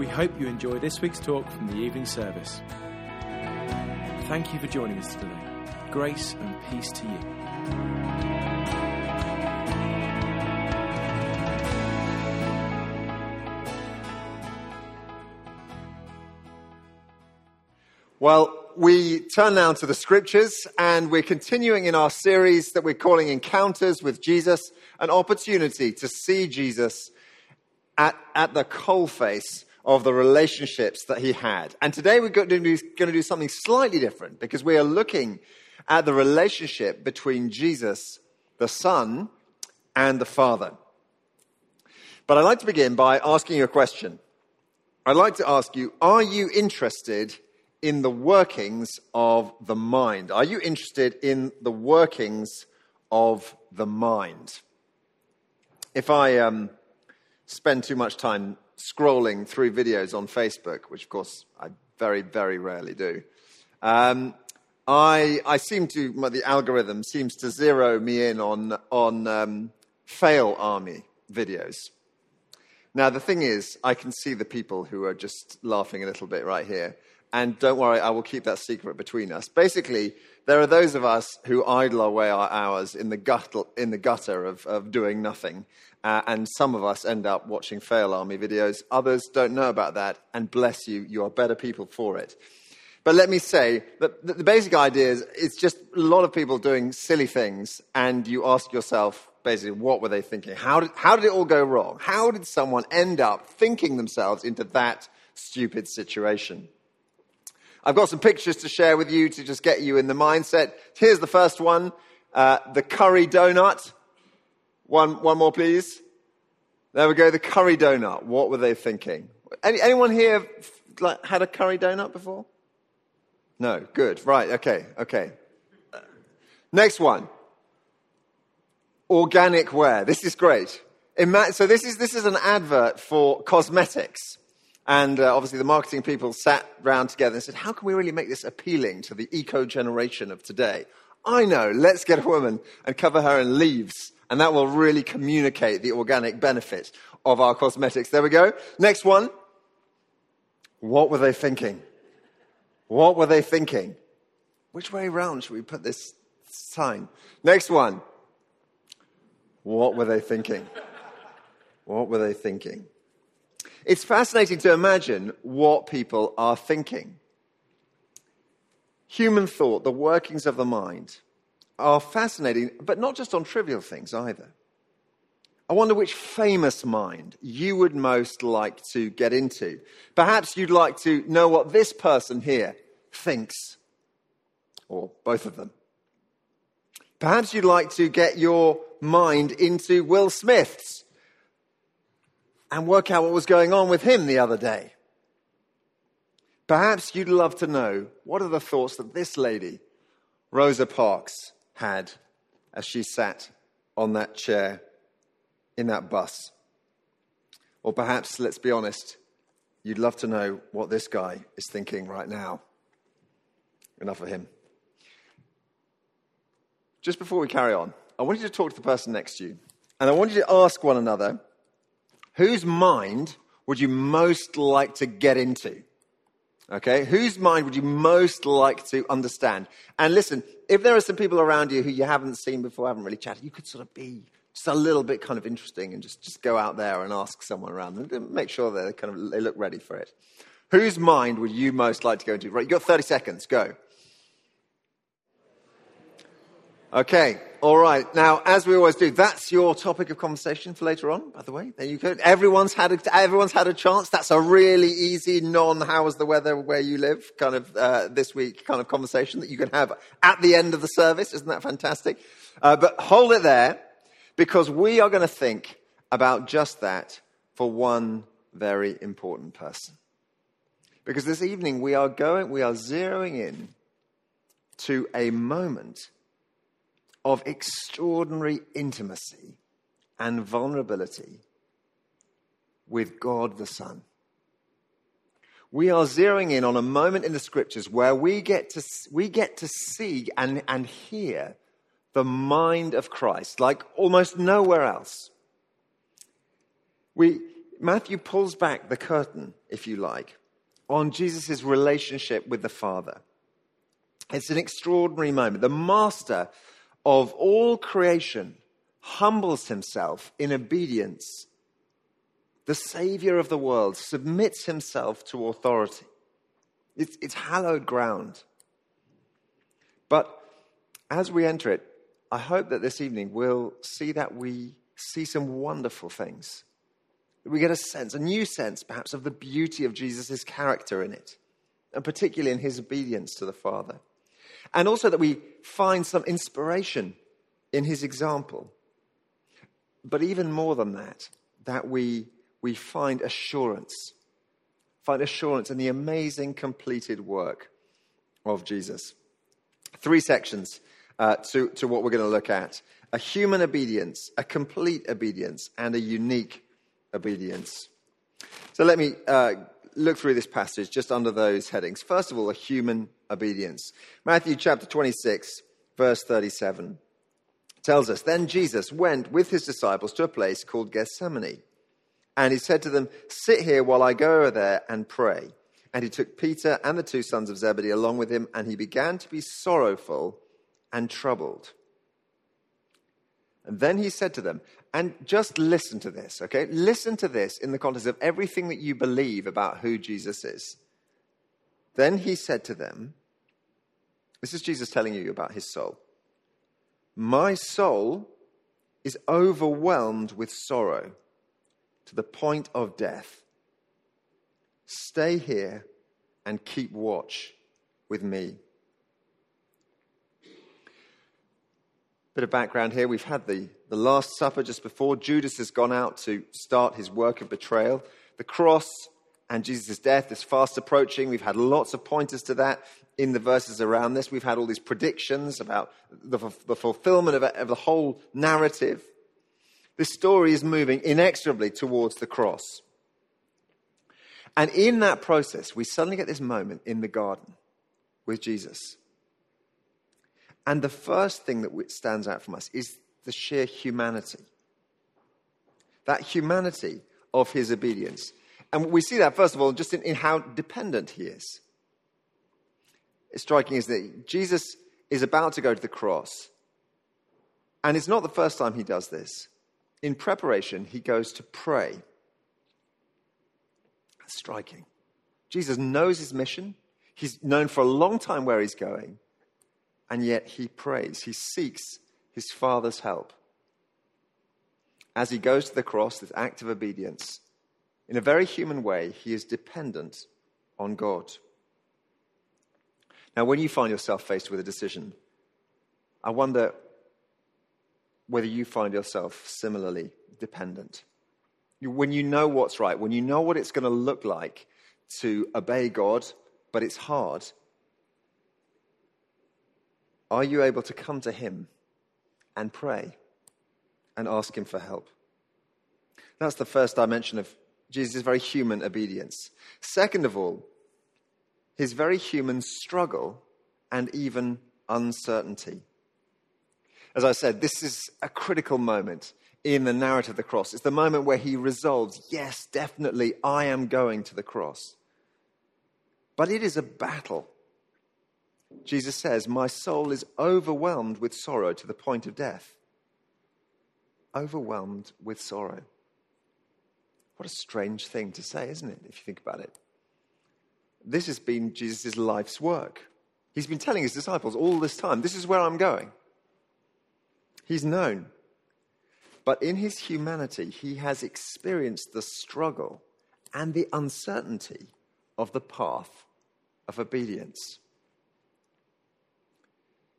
We hope you enjoy this week's talk from the evening service. Thank you for joining us today. Grace and peace to you. Well, we turn now to the scriptures and we're continuing in our series that we're calling Encounters with Jesus, an opportunity to see Jesus at, at the coalface of the relationships that he had. And today we're going to, do, going to do something slightly different because we are looking at the relationship between Jesus, the Son, and the Father. But I'd like to begin by asking you a question. I'd like to ask you, are you interested in the workings of the mind? Are you interested in the workings of the mind? If I um, spend too much time scrolling through videos on Facebook, which of course I very, very rarely do, um, I, I seem to, the algorithm seems to zero me in on, on um, fail army videos. Now, the thing is, I can see the people who are just laughing a little bit right here. And don't worry, I will keep that secret between us. Basically, there are those of us who idle away our hours in the, gutter, in the gutter of, of doing nothing. Uh, and some of us end up watching fail army videos. Others don't know about that. And bless you, you are better people for it. But let me say that the basic idea is it's just a lot of people doing silly things. And you ask yourself, basically, what were they thinking? How did, how did it all go wrong? How did someone end up thinking themselves into that stupid situation? I've got some pictures to share with you to just get you in the mindset. Here's the first one uh, the curry donut. One, one more, please. There we go, the curry donut. What were they thinking? Any, anyone here like, had a curry donut before? No, good. Right, okay, okay. Next one organic wear. This is great. So, this is, this is an advert for cosmetics. And uh, obviously, the marketing people sat round together and said, How can we really make this appealing to the eco generation of today? I know, let's get a woman and cover her in leaves, and that will really communicate the organic benefit of our cosmetics. There we go. Next one. What were they thinking? What were they thinking? Which way round should we put this sign? Next one. What were they thinking? What were they thinking? It's fascinating to imagine what people are thinking. Human thought, the workings of the mind, are fascinating, but not just on trivial things either. I wonder which famous mind you would most like to get into. Perhaps you'd like to know what this person here thinks, or both of them. Perhaps you'd like to get your mind into Will Smith's and work out what was going on with him the other day. Perhaps you'd love to know what are the thoughts that this lady, Rosa Parks, had as she sat on that chair in that bus. Or perhaps, let's be honest, you'd love to know what this guy is thinking right now. Enough of him. Just before we carry on, I want you to talk to the person next to you. And I want you to ask one another Whose mind would you most like to get into? Okay, whose mind would you most like to understand? And listen, if there are some people around you who you haven't seen before, haven't really chatted, you could sort of be just a little bit kind of interesting and just, just go out there and ask someone around them. Make sure they're kind of they look ready for it. Whose mind would you most like to go into? Right, you've got 30 seconds. Go. Okay, all right. Now, as we always do, that's your topic of conversation for later on, by the way. There you go. Everyone's had a, everyone's had a chance. That's a really easy non how was the weather where you live kind of uh, this week kind of conversation that you can have at the end of the service. Isn't that fantastic? Uh, but hold it there because we are going to think about just that for one very important person. Because this evening we are going, we are zeroing in to a moment of extraordinary intimacy and vulnerability with God the Son. We are zeroing in on a moment in the scriptures where we get to, we get to see and, and hear the mind of Christ like almost nowhere else. We, Matthew pulls back the curtain, if you like, on Jesus' relationship with the Father. It's an extraordinary moment. The master of all creation humbles himself in obedience. The Savior of the world submits himself to authority. It's, it's hallowed ground. But as we enter it, I hope that this evening we'll see that we see some wonderful things. We get a sense, a new sense perhaps, of the beauty of Jesus' character in it, and particularly in his obedience to the Father. And also that we find some inspiration in his example. But even more than that, that we, we find assurance, find assurance in the amazing completed work of Jesus. Three sections uh, to, to what we're going to look at a human obedience, a complete obedience, and a unique obedience. So let me uh, look through this passage just under those headings. First of all, a human obedience. Matthew chapter 26, verse 37 tells us Then Jesus went with his disciples to a place called Gethsemane. And he said to them, Sit here while I go over there and pray. And he took Peter and the two sons of Zebedee along with him, and he began to be sorrowful and troubled. And then he said to them, and just listen to this, okay? Listen to this in the context of everything that you believe about who Jesus is. Then he said to them, This is Jesus telling you about his soul. My soul is overwhelmed with sorrow to the point of death. Stay here and keep watch with me. Bit of background here. We've had the, the Last Supper just before. Judas has gone out to start his work of betrayal. The cross and Jesus' death is fast approaching. We've had lots of pointers to that in the verses around this. We've had all these predictions about the, the fulfillment of, of the whole narrative. This story is moving inexorably towards the cross. And in that process, we suddenly get this moment in the garden with Jesus and the first thing that stands out from us is the sheer humanity. That humanity of his obedience. And we see that, first of all, just in, in how dependent he is. It's striking is that Jesus is about to go to the cross. And it's not the first time he does this. In preparation, he goes to pray. That's striking. Jesus knows his mission. He's known for a long time where he's going and yet he prays. He seeks his Father's help. As he goes to the cross, this act of obedience, in a very human way, he is dependent on God. Now, when you find yourself faced with a decision, I wonder whether you find yourself similarly dependent. When you know what's right, when you know what it's going to look like to obey God, but it's hard, are you able to come to Him and pray and ask Him for help? That's the first dimension of Jesus' very human obedience. Second of all, his very human struggle and even uncertainty. As I said, this is a critical moment in the narrative of the cross. It's the moment where he resolves, yes, definitely, I am going to the cross. But it is a battle Jesus says, My soul is overwhelmed with sorrow to the point of death. Overwhelmed with sorrow. What a strange thing to say, isn't it, if you think about it? This has been Jesus' life's work. He's been telling his disciples all this time, This is where I'm going. He's known. But in his humanity, he has experienced the struggle and the uncertainty of the path of obedience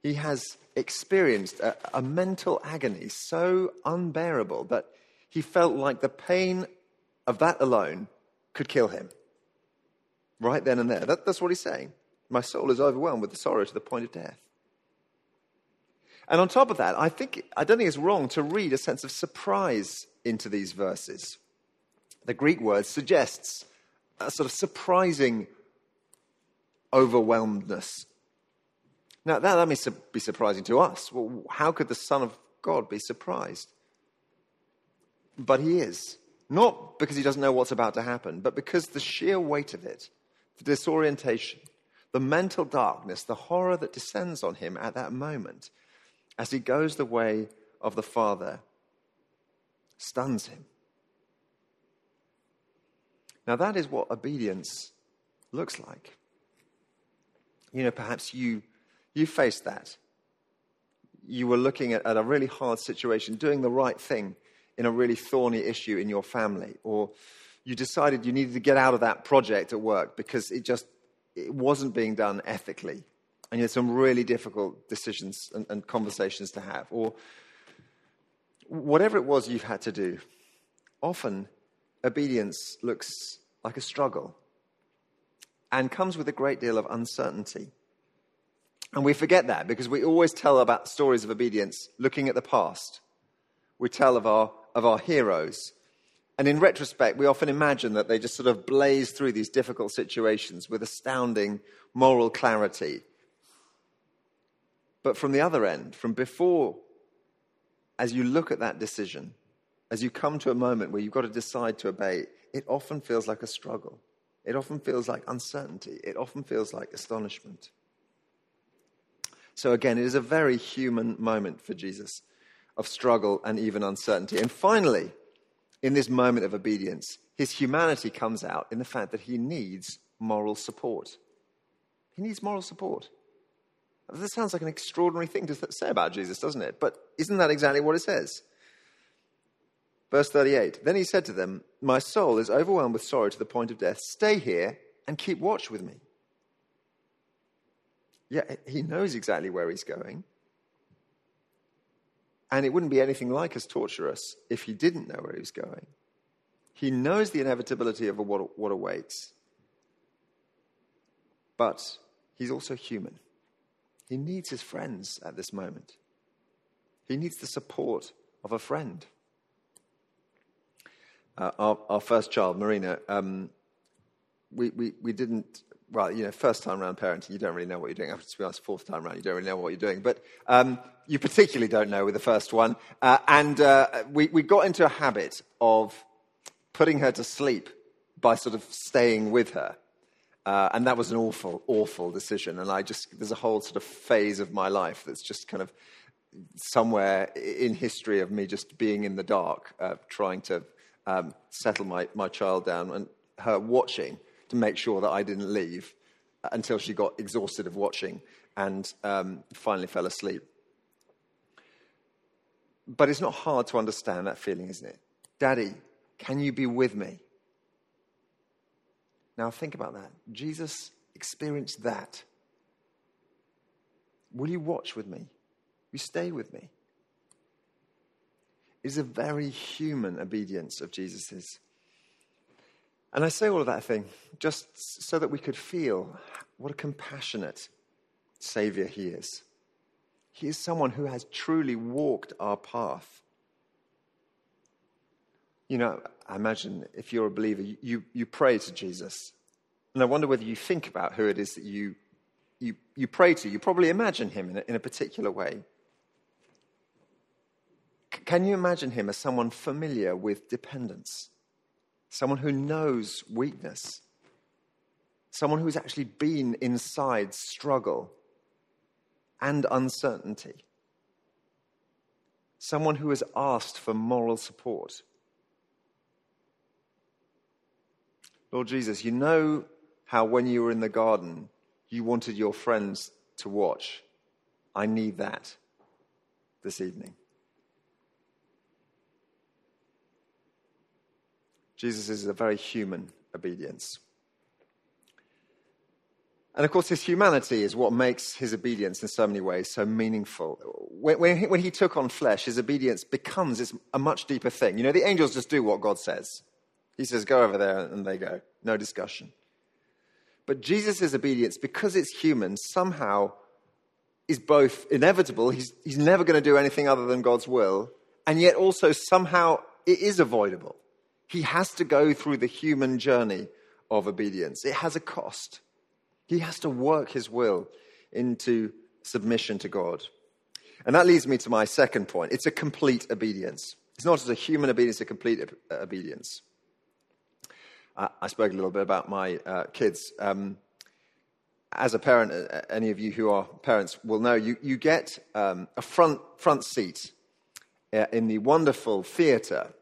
he has experienced a, a, mental agony so unbearable that he felt like the pain of that alone could kill him. right then and there. That, that's what he's saying. My soul is overwhelmed with the sorrow to the point of death. And on top of that, I, think, I don't think it's wrong to read a sense of surprise into these verses. The Greek word suggests a sort of surprising overwhelmedness. Now, that, that may be surprising to us. Well, how could the Son of God be surprised? But he is. Not because he doesn't know what's about to happen, but because the sheer weight of it, the disorientation, the mental darkness, the horror that descends on him at that moment as he goes the way of the Father stuns him. Now, that is what obedience looks like. You know, perhaps you, you faced that. You were looking at, at a really hard situation, doing the right thing in a really thorny issue in your family, or you decided you needed to get out of that project at work because it just it wasn't being done ethically, and you had some really difficult decisions and, and conversations to have, or whatever it was you've had to do. Often, obedience looks like a struggle and comes with a great deal of uncertainty. And we forget that because we always tell about stories of obedience looking at the past. We tell of our, of our heroes. And in retrospect, we often imagine that they just sort of blaze through these difficult situations with astounding moral clarity. But from the other end, from before, as you look at that decision, as you come to a moment where you've got to decide to obey, it often feels like a struggle. It often feels like uncertainty. It often feels like astonishment. So, again, it is a very human moment for Jesus of struggle and even uncertainty. And finally, in this moment of obedience, his humanity comes out in the fact that he needs moral support. He needs moral support. This sounds like an extraordinary thing to say about Jesus, doesn't it? But isn't that exactly what it says? Verse 38 Then he said to them, My soul is overwhelmed with sorrow to the point of death. Stay here and keep watch with me. Yeah, he knows exactly where he's going. And it wouldn't be anything like as torturous if he didn't know where he was going. He knows the inevitability of what, what awaits. But he's also human. He needs his friends at this moment. He needs the support of a friend uh, our, our, first child, Marina, um, we, we, we didn't, well, you know, first time around parenting, you don't really know what you're doing. After, to be honest, fourth time around, you don't really know what you're doing. But um, you particularly don't know with the first one. Uh, and uh, we, we got into a habit of putting her to sleep by sort of staying with her. Uh, and that was an awful, awful decision. And I just, there's a whole sort of phase of my life that's just kind of somewhere in history of me just being in the dark, uh, trying to um, settle my, my child down and her watching to make sure that I didn't leave until she got exhausted of watching and um, finally fell asleep. But it's not hard to understand that feeling, isn't it? Daddy, can you be with me? Now think about that. Jesus experienced that. Will you watch with me? Will you stay with me? is a very human obedience of Jesus's. And I say all of that thing just so that we could feel what a compassionate Savior He is. He is someone who has truly walked our path. You know, I imagine if you're a believer, you, you pray to Jesus. And I wonder whether you think about who it is that you, you, you pray to. You probably imagine him in a, in a particular way. Can you imagine him as someone familiar with dependence? Someone who knows weakness? Someone who's actually been inside struggle and uncertainty? Someone who has asked for moral support? Lord Jesus, you know how when you were in the garden, you wanted your friends to watch. I need that this evening. Jesus is a very human obedience. And of course, his humanity is what makes his obedience in so many ways so meaningful. When, when, he, when he took on flesh, his obedience becomes a much deeper thing. You know, the angels just do what God says. He says, go over there, and they go. No discussion. But Jesus' obedience, because it's human, somehow is both inevitable. He's, he's never going to do anything other than God's will. And yet also somehow it is avoidable. He has to go through the human journey of obedience. It has a cost. He has to work his will into submission to God. And that leads me to my second point. It's a complete obedience. It's not just a human obedience, a complete obedience. Uh, I spoke a little bit about my uh, kids. Um, as a parent, uh, any of you who are parents will know, you, you get um, a front, front seat uh, in the wonderful theatre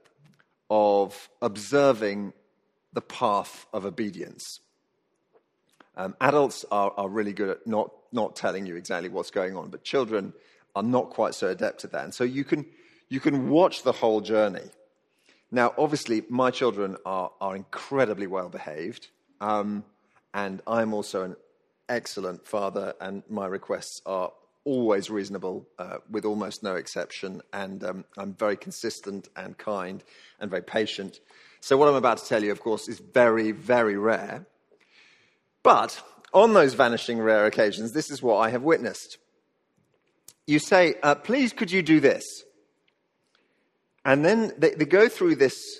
of observing the path of obedience. Um, adults are, are really good at not, not telling you exactly what's going on, but children are not quite so adept at that. And so you can, you can watch the whole journey. Now, obviously, my children are, are incredibly well behaved, um, and I'm also an excellent father, and my requests are always reasonable, uh, with almost no exception, and um, I'm very consistent and kind and very patient. So, what I'm about to tell you, of course, is very, very rare. But on those vanishing rare occasions, this is what I have witnessed. You say, uh, Please, could you do this? And then they, they go through this,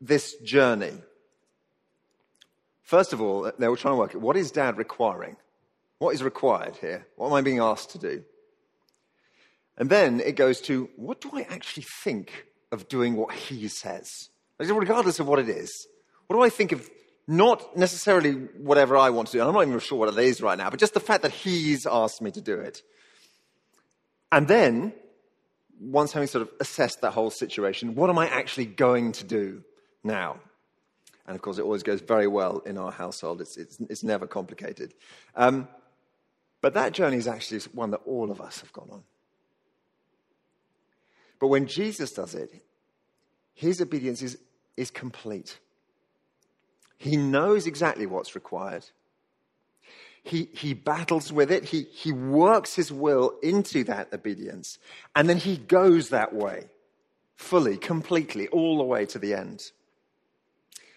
this journey. First of all, they were trying to work out what is dad requiring? What is required here? What am I being asked to do? And then it goes to what do I actually think of doing what he says? Regardless of what it is. What do I think of not necessarily whatever I want to do? I'm not even sure what it is right now, but just the fact that he's asked me to do it. And then once having sort of assessed that whole situation, what am I actually going to do now? And of course, it always goes very well in our household. It's, it's, it's never complicated. Um, but that journey is actually one that all of us have gone on. But when Jesus does it, his obedience is, is complete. He knows exactly what's required he, he battles with it, he, he works his will into that obedience, and then he goes that way, fully, completely, all the way to the end.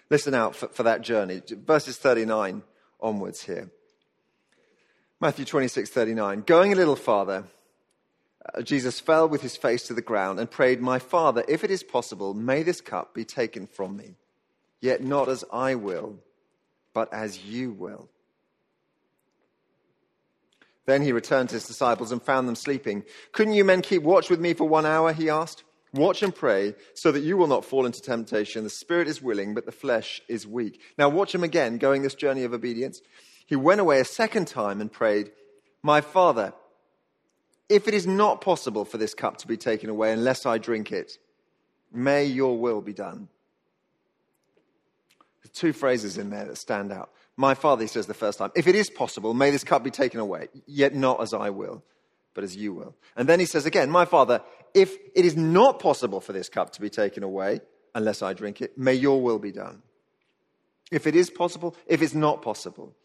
Listen out for, for that journey. Verses 39 onwards here. Matthew 26, 39. Going a little farther, uh, Jesus fell with his face to the ground and prayed, My Father, if it is possible, may this cup be taken from me. Yet not as I will, but as you will. Then he returned to his disciples and found them sleeping. Couldn't you men keep watch with me for one hour? He asked. Watch and pray so that you will not fall into temptation. The spirit is willing, but the flesh is weak. Now watch him again, going this journey of obedience. He went away a second time and prayed, My father, if it is not possible for this cup to be taken away unless I drink it, may your will be done. There's two phrases in there that stand out. My Father, he says the first time, if it is possible, may this cup be taken away, yet not as I will, but as you will. And then he says again, My Father, if it is not possible for this cup to be taken away unless I drink it, may your will be done. If it is possible, if it's not possible.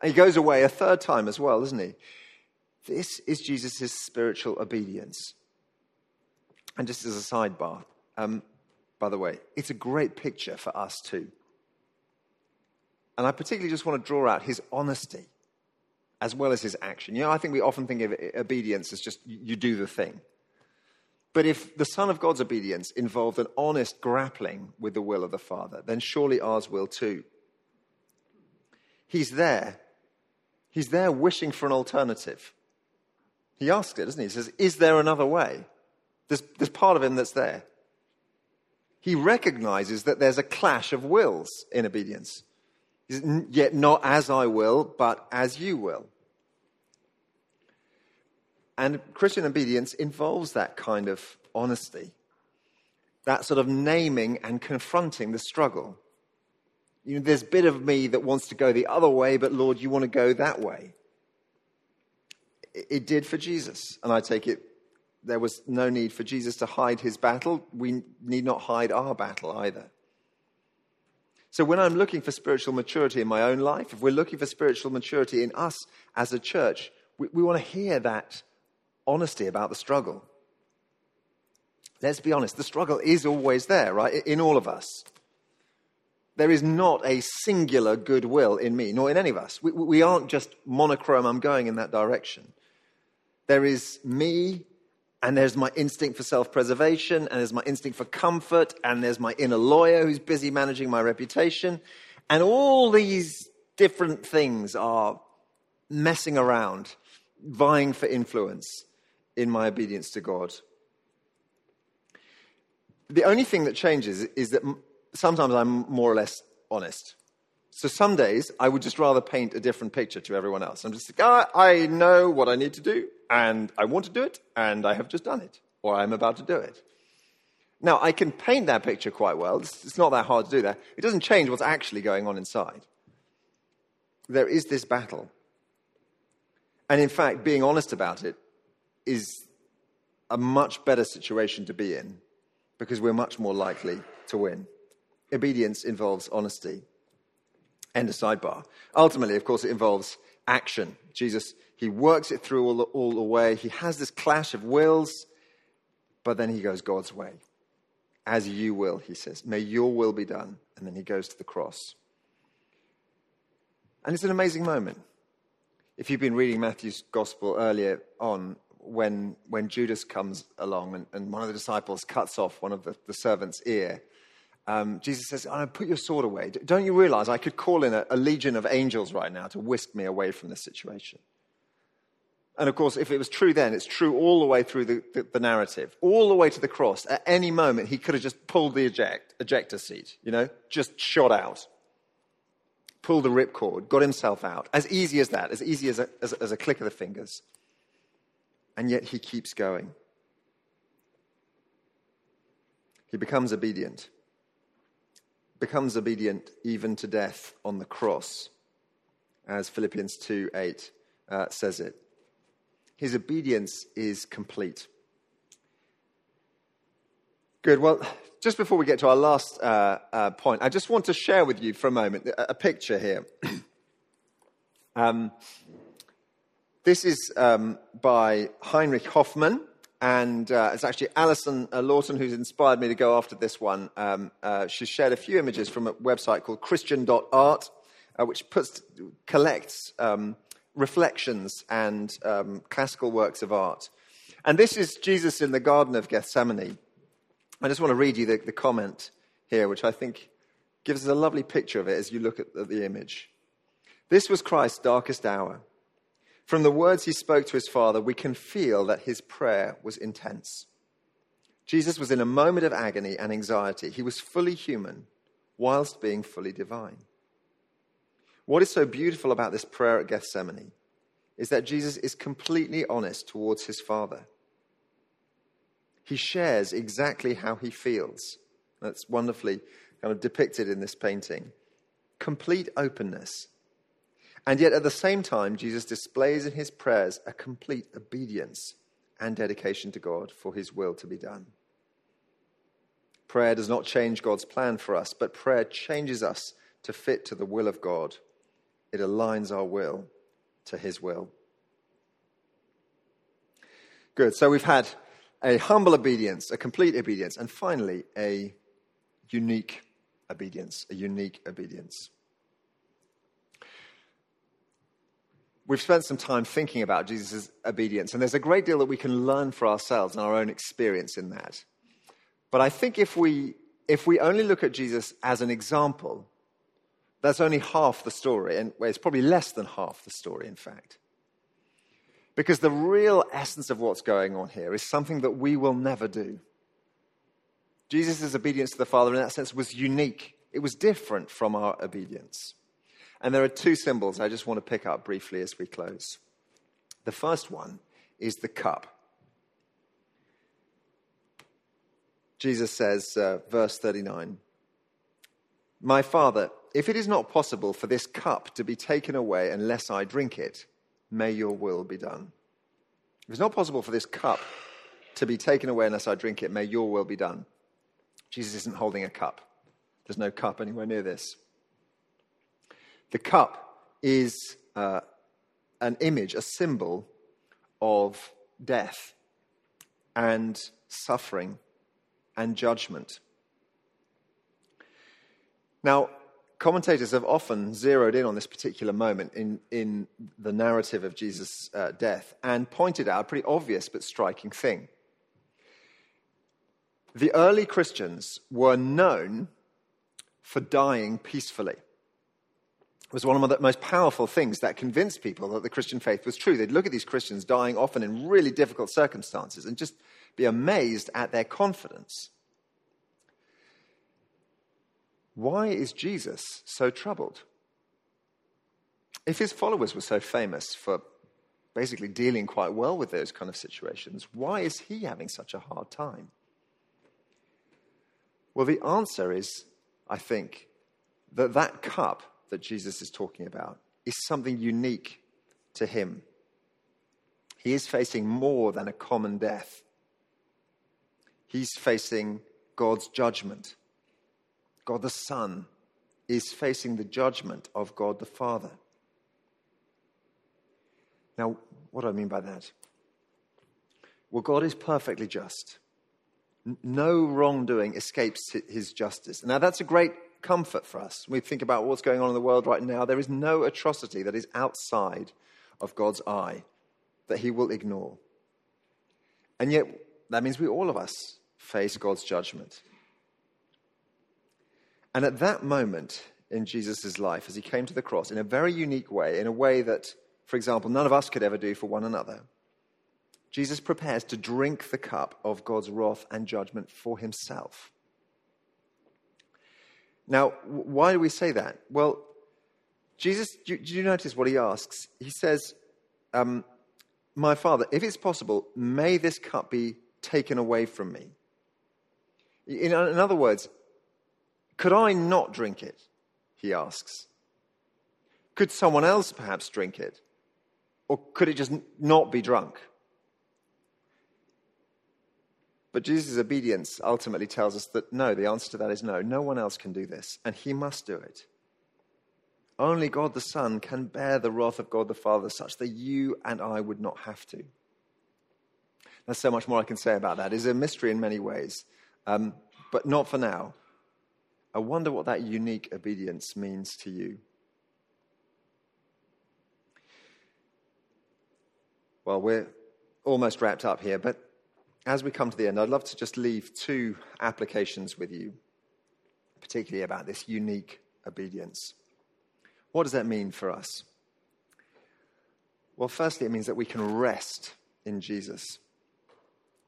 And he goes away a third time as well, doesn't he? This is Jesus' spiritual obedience. And just as a sidebar, um, by the way, it's a great picture for us too. And I particularly just want to draw out his honesty as well as his action. You know, I think we often think of obedience as just you do the thing. But if the Son of God's obedience involved an honest grappling with the will of the Father, then surely ours will too. He's there. He's there wishing for an alternative. He asks it, doesn't he? He says, Is there another way? There's, there's part of him that's there. He recognizes that there's a clash of wills in obedience. Yet not as I will, but as you will. And Christian obedience involves that kind of honesty, that sort of naming and confronting the struggle. You know, there's a bit of me that wants to go the other way, but Lord, you want to go that way. It did for Jesus, and I take it there was no need for Jesus to hide his battle. We need not hide our battle either. So, when I'm looking for spiritual maturity in my own life, if we're looking for spiritual maturity in us as a church, we, we want to hear that honesty about the struggle. Let's be honest, the struggle is always there, right? In all of us. There is not a singular goodwill in me, nor in any of us. We, we aren't just monochrome, I'm going in that direction. There is me, and there's my instinct for self preservation, and there's my instinct for comfort, and there's my inner lawyer who's busy managing my reputation. And all these different things are messing around, vying for influence in my obedience to God. The only thing that changes is that sometimes I'm more or less honest. So some days I would just rather paint a different picture to everyone else. I'm just like, ah, I know what I need to do, and I want to do it, and I have just done it, or I'm about to do it. Now, I can paint that picture quite well. It's not that hard to do that. It doesn't change what's actually going on inside. There is this battle. And in fact, being honest about it is a much better situation to be in because we're much more likely to win. Obedience involves honesty. End of sidebar. Ultimately, of course, it involves action. Jesus, he works it through all the, all the way. He has this clash of wills, but then he goes God's way. As you will, he says. May your will be done. And then he goes to the cross. And it's an amazing moment. If you've been reading Matthew's gospel earlier on, when, when Judas comes along and, and one of the disciples cuts off one of the, the servants' ear, um, Jesus says, oh, Put your sword away. Don't you realize I could call in a, a legion of angels right now to whisk me away from this situation? And of course, if it was true then, it's true all the way through the, the, the, narrative, all the way to the cross. At any moment, he could have just pulled the eject, ejector seat, you know, just shot out, pulled the ripcord, got himself out. As easy as that, as easy as a, as, as a click of the fingers. And yet he keeps going. He becomes obedient, becomes obedient even to death on the cross, as Philippians 2 8 uh, says it his obedience is complete. Good. Well, just before we get to our last uh, uh, point, I just want to share with you for a moment a, a picture here. um, this is um, by Heinrich Hofmann, and uh, it's actually Alison uh, Lawton who's inspired me to go after this one. Um, uh, she's shared a few images from a website called Christian.art, uh, which puts, collects um, reflections and um, classical works of art. And this is Jesus in the Garden of Gethsemane. I just want to read you the, the comment here, which I think gives us a lovely picture of it as you look at the image. This was Christ's darkest hour. From the words he spoke to his Father, we can feel that his prayer was intense. Jesus was in a moment of agony and anxiety. He was fully human whilst being fully divine. What is so beautiful about this prayer at Gethsemane is that Jesus is completely honest towards his Father. He shares exactly how he feels. That's wonderfully kind of depicted in this painting. Complete openness. And yet, at the same time, Jesus displays in his prayers a complete obedience and dedication to God for his will to be done. Prayer does not change God's plan for us, but prayer changes us to fit to the will of God it aligns our will to his will. Good. So we've had a humble obedience, a complete obedience, and finally a unique obedience, a unique obedience. We've spent some time thinking about Jesus' obedience, and there's a great deal that we can learn for ourselves and our own experience in that. But I think if we, if we only look at Jesus as an example, that's only half the story, and it's probably less than half the story, in fact. Because the real essence of what's going on here is something that we will never do. Jesus' obedience to the Father, in that sense, was unique. It was different from our obedience. And there are two symbols I just want to pick up briefly as we close. The first one is the cup. Jesus says, uh, verse 39, My Father, if it is not possible for this cup to be taken away unless I drink it, may your will be done. If it's not possible for this cup to be taken away unless I drink it, may your will be done. Jesus isn't holding a cup. There's no cup anywhere near this. The cup is uh, an image, a symbol of death and suffering and judgment. Now, commentators have often zeroed in on this particular moment in, in the narrative of Jesus' uh, death and pointed out a pretty obvious but striking thing. The early Christians were known for dying peacefully. Was one of the most powerful things that convinced people that the Christian faith was true. They'd look at these Christians dying often in really difficult circumstances and just be amazed at their confidence. Why is Jesus so troubled? If his followers were so famous for basically dealing quite well with those kind of situations, why is he having such a hard time? Well, the answer is, I think, that that cup that Jesus is talking about is something unique to him. He is facing more than a common death. He's facing God's judgment. God the Son is facing the judgment of God the Father. Now, what do I mean by that? Well, God is perfectly just. No wrongdoing escapes his justice. Now, that's a great comfort for us. We think about what's going on in the world right now. There is no atrocity that is outside of God's eye that he will ignore. And yet, that means we all of us face God's judgment. And at that moment in Jesus' life, as he came to the cross, in a very unique way, in a way that, for example, none of us could ever do for one another, Jesus prepares to drink the cup of God's wrath and judgment for himself. Now, why do we say that? Well, Jesus, do you notice what he asks? He says, um, My Father, if it's possible, may this cup be taken away from me. In, in other words, could I not drink it? He asks. Could someone else perhaps drink it? Or could it just not be drunk? But Jesus' obedience ultimately tells us that no, the answer to that is no. No one else can do this, and he must do it. Only God the Son can bear the wrath of God the Father such that you and I would not have to. There's so much more I can say about that. It's a mystery in many ways, um, but not for now. I wonder what that unique obedience means to you. Well, we're almost wrapped up here, but as we come to the end, I'd love to just leave two applications with you, particularly about this unique obedience. What does that mean for us? Well, firstly, it means that we can rest in Jesus.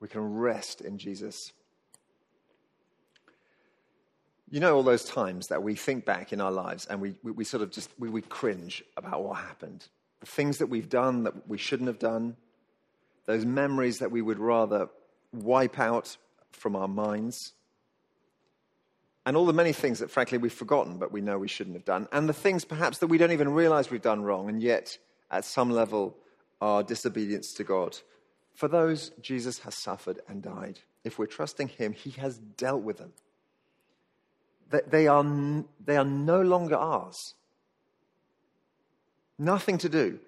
We can rest in Jesus. You know, all those times that we think back in our lives and we, we, we sort of just we, we cringe about what happened. The things that we've done that we shouldn't have done, those memories that we would rather wipe out from our minds, and all the many things that, frankly, we've forgotten but we know we shouldn't have done, and the things perhaps that we don't even realize we've done wrong, and yet, at some level, are disobedience to God. For those, Jesus has suffered and died. If we're trusting Him, He has dealt with them they are, they are no longer ours. Nothing to do.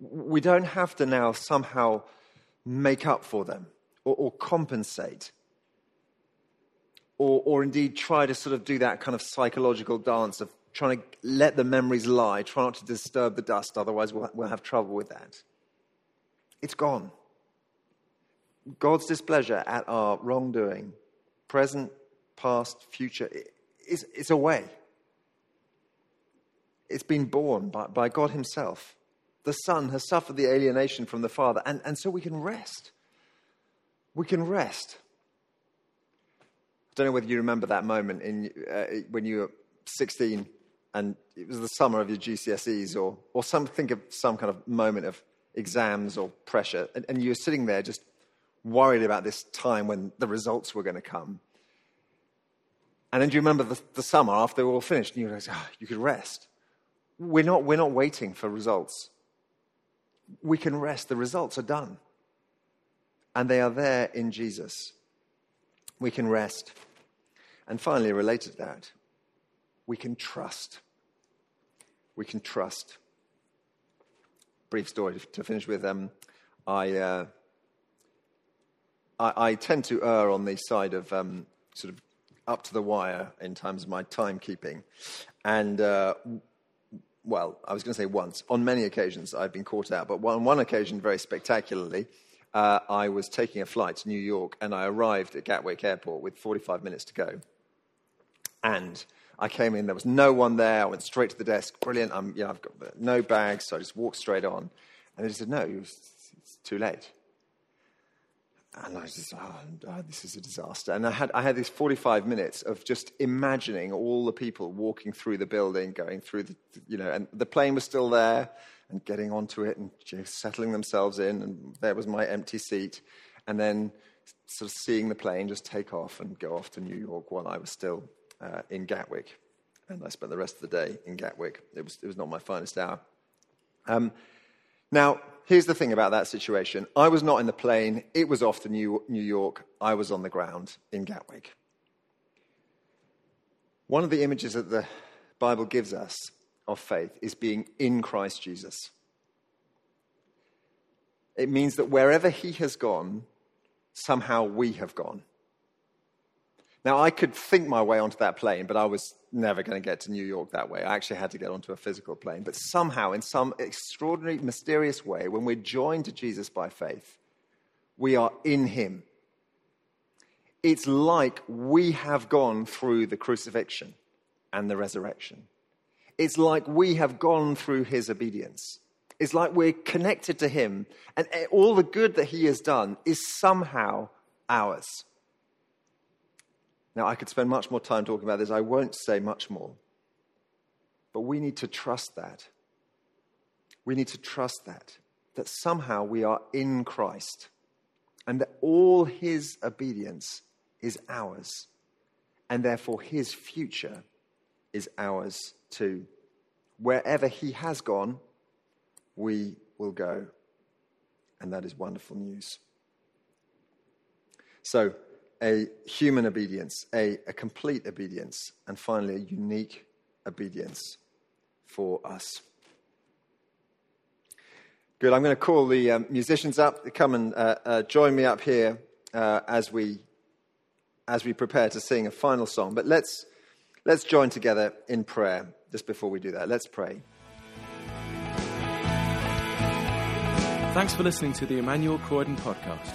We don't have to now somehow make up for them or, or compensate or, or indeed try to sort of do that kind of psychological dance of trying to let the memories lie, try not to disturb the dust, otherwise, we'll, we'll have trouble with that. It's gone. God's displeasure at our wrongdoing, present past, future, is, is away. It's been borne by, by God Himself. The Son has suffered the alienation from the Father, and, and so we can rest. We can rest. I don't know whether you remember that moment in, uh, when you were 16 and it was the summer of your GCSEs, or, or some, think of some kind of moment of exams or pressure, and, and you were sitting there just worried about this time when the results were going to come. And then do you remember the, the summer after they were all finished? And you realize, oh, you could rest. We're not, we're not waiting for results. We can rest. The results are done. And they are there in Jesus. We can rest. And finally, related to that, we can trust. We can trust. Brief story to finish with. Um, I, uh, I, I, tend to err on the side of um, sort of up to the wire in terms of my timekeeping. And, uh, well, I was going to say once. On many occasions, I've been caught out. But on one occasion, very spectacularly, uh, I was taking a flight to New York and I arrived at Gatwick Airport with 45 minutes to go. And I came in, there was no one there. I went straight to the desk. Brilliant. I'm, know, I've got no bags, so I just walked straight on. And they said, no, it's too late. And I was just, oh, oh, this is a disaster. And I had, I had these 45 minutes of just imagining all the people walking through the building, going through the, you know, and the plane was still there and getting onto it and know, settling themselves in. And there was my empty seat. And then sort of seeing the plane just take off and go off to New York while I was still uh, in Gatwick. And I spent the rest of the day in Gatwick. It was, it was not my finest hour. Um, now, here's the thing about that situation I was not in the plane, it was off to New, New York, I was on the ground in Gatwick. One of the images that the Bible gives us of faith is being in Christ Jesus. It means that wherever he has gone, somehow we have gone. Now, I could think my way onto that plane, but I was never going to get to New York that way. I actually had to get onto a physical plane. But somehow, in some extraordinary, mysterious way, when we're joined to Jesus by faith, we are in Him. It's like we have gone through the crucifixion and the resurrection. It's like we have gone through His obedience. It's like we're connected to Him, and all the good that He has done is somehow ours. Now, I could spend much more time talking about this. I won't say much more. But we need to trust that. We need to trust that, that somehow we are in Christ and that all his obedience is ours. And therefore, his future is ours too. Wherever he has gone, we will go. And that is wonderful news. So, a human obedience, a, a complete obedience, and finally, a unique obedience for us. Good. I'm going to call the um, musicians up to come and uh, uh, join me up here uh, as we as we prepare to sing a final song. But let's let's join together in prayer just before we do that. Let's pray. Thanks for listening to the Emmanuel Croydon podcast.